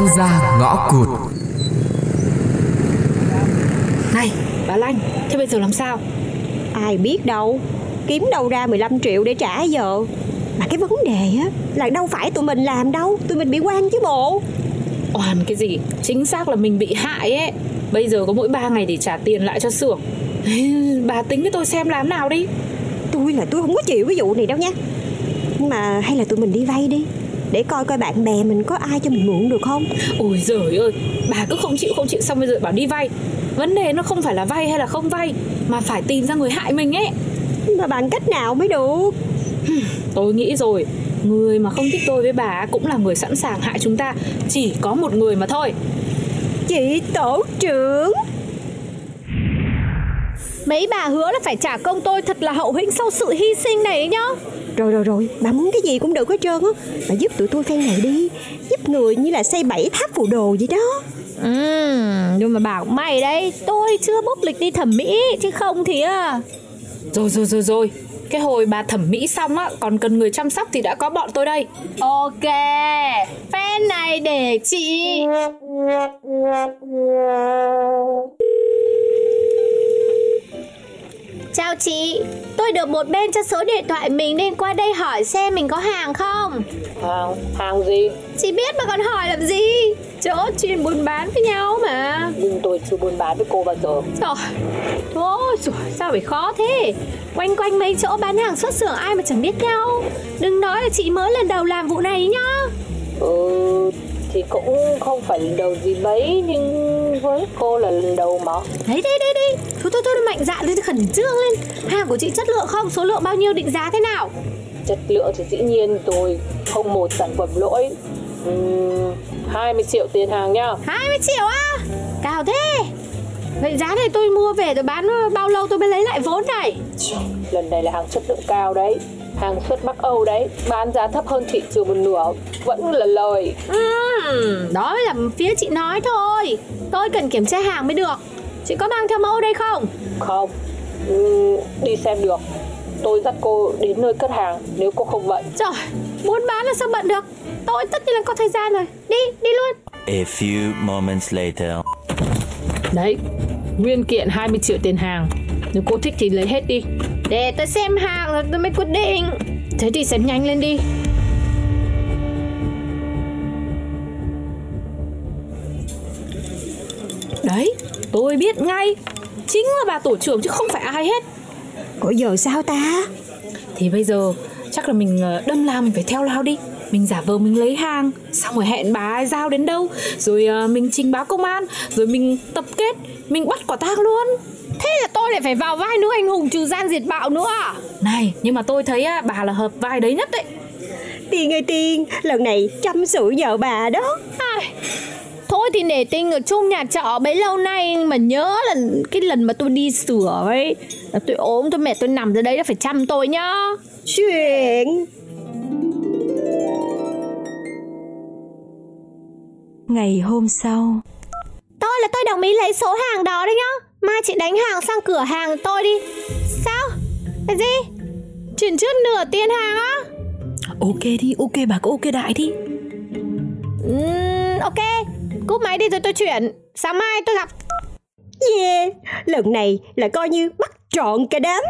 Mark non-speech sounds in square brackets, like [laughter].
Oan gia ngõ cụt. Này bà Lanh Thế bây giờ làm sao? Ai biết đâu. Kiếm đâu ra 15 triệu để trả giờ. Mà cái vấn đề á Là đâu phải tụi mình làm đâu. Tụi mình bị quan chứ bộ. Oan cái gì? Chính xác là mình bị hại ấy. Bây giờ có mỗi 3 ngày để trả tiền lại cho xưởng. [laughs] Bà tính với tôi xem làm nào đi. Tôi là tôi không có chịu cái vụ này đâu nha. Nhưng mà hay là tụi mình đi vay đi Để coi coi bạn bè mình có ai cho mình mượn được không? Ôi giời ơi Bà cứ không chịu không chịu xong bây giờ bảo đi vay. Vấn đề nó không phải là vay hay là không vay Mà phải tìm ra người hại mình ấy. Mà bằng cách nào mới được? Tôi nghĩ rồi. Người mà không thích tôi với bà cũng là người sẵn sàng hại chúng ta Chỉ có một người mà thôi. Chị tổ trưởng. Mấy bà hứa là phải trả công tôi thật là hậu hĩnh sau sự hy sinh này nhá Rồi rồi rồi. Bà muốn cái gì cũng được hết trơn á. Bà giúp tụi tôi phen này đi. Giúp người như là xây bảy tháp phù đồ vậy đó. Ừ, nhưng mà bảo mày đấy. Tôi chưa bốc lịch đi thẩm mỹ Chứ không thì à Rồi rồi rồi rồi. Cái hồi bà thẩm mỹ xong á Còn cần người chăm sóc thì đã có bọn tôi đây. Ok. Fan này để chị chị? Tôi được một bên cho số điện thoại mình Nên qua đây hỏi xem mình có hàng không. Hàng, hàng gì? Chị biết mà còn hỏi làm gì? Chỗ chuyên buôn bán với nhau mà. Nhưng tôi chưa buôn bán với cô bao giờ. Trời Ôi trời, sao phải khó thế? Quanh quanh mấy chỗ bán hàng xuất xưởng ai mà chẳng biết nhau. Đừng nói là chị mới lần đầu làm vụ này nhá. Ừ, thì cũng không phải lần đầu gì mấy nhưng với cô là lần đầu mà. Đấy đấy đấy đấy. Thôi thôi thôi mạnh dạn lên khẩn trương lên. Hàng của chị chất lượng không? Số lượng bao nhiêu? Định giá thế nào? Chất lượng thì dĩ nhiên rồi không một sản phẩm lỗi. Uhm, 20 triệu tiền hàng nhá 20 triệu á? Cao thế. Vậy giá này tôi mua về tôi bán bao lâu tôi mới lấy lại vốn này? Lần này là hàng chất lượng cao đấy. Hàng xuất Bắc Âu đấy. Bán giá thấp hơn thị trường một nửa. Vẫn là lời. Uhm, Đó mới là phía chị nói thôi. Tôi cần kiểm tra hàng mới được Chị có mang theo mẫu đây không? Không. Uhm, đi xem được. Tôi dắt cô đến nơi cất hàng nếu cô không bận. Trời, muốn bán là sao bận được? Tôi tất nhiên là có thời gian rồi. Đi, đi luôn. A few moments later. Đấy Nguyên kiện 20 triệu tiền hàng. Nếu cô thích thì lấy hết đi. Để tôi xem hàng rồi tôi mới quyết định. Thế thì xem nhanh lên đi. Đấy Tôi biết ngay. Chính là bà tổ trưởng chứ không phải ai hết. Ủa giờ sao ta? Thì bây giờ chắc là mình ờ, đâm lao mình phải theo lao đi. Mình giả vờ mình lấy hàng xong rồi hẹn bà ấy giao đến đâu. Rồi uh, mình trình báo công an rồi mình tập kết mình bắt quả tang luôn. Thế là tôi lại phải vào vai nữ anh hùng trừ gian diệt bạo nữa à? Này nhưng mà tôi thấy uh, bà là hợp vai đấy nhất đấy. Tiên ơi Tiên Lần này chăm sự nhờ bà đó. Ai, thì nể tình ở chung nhà trọ bấy lâu nay Mà nhớ là cái lần mà tôi đi sửa ấy là Tôi ốm tôi mệt tôi nằm dưới đấy là phải chăm tôi nhá. Chuyện. Ngày hôm sau. Tôi là tôi đồng ý lấy số hàng đó đấy nhá. Mai chị đánh hàng sang cửa hàng tôi đi. Sao? Cái gì? Chuyển trước nửa tiền hàng á? Ok đi, ok bà cứ ok đại đi. Uhm, ok Cúp máy đi rồi tôi chuyển. Sáng mai tôi gặp. Yeah. Lần này là coi như bắt trọn cả đám.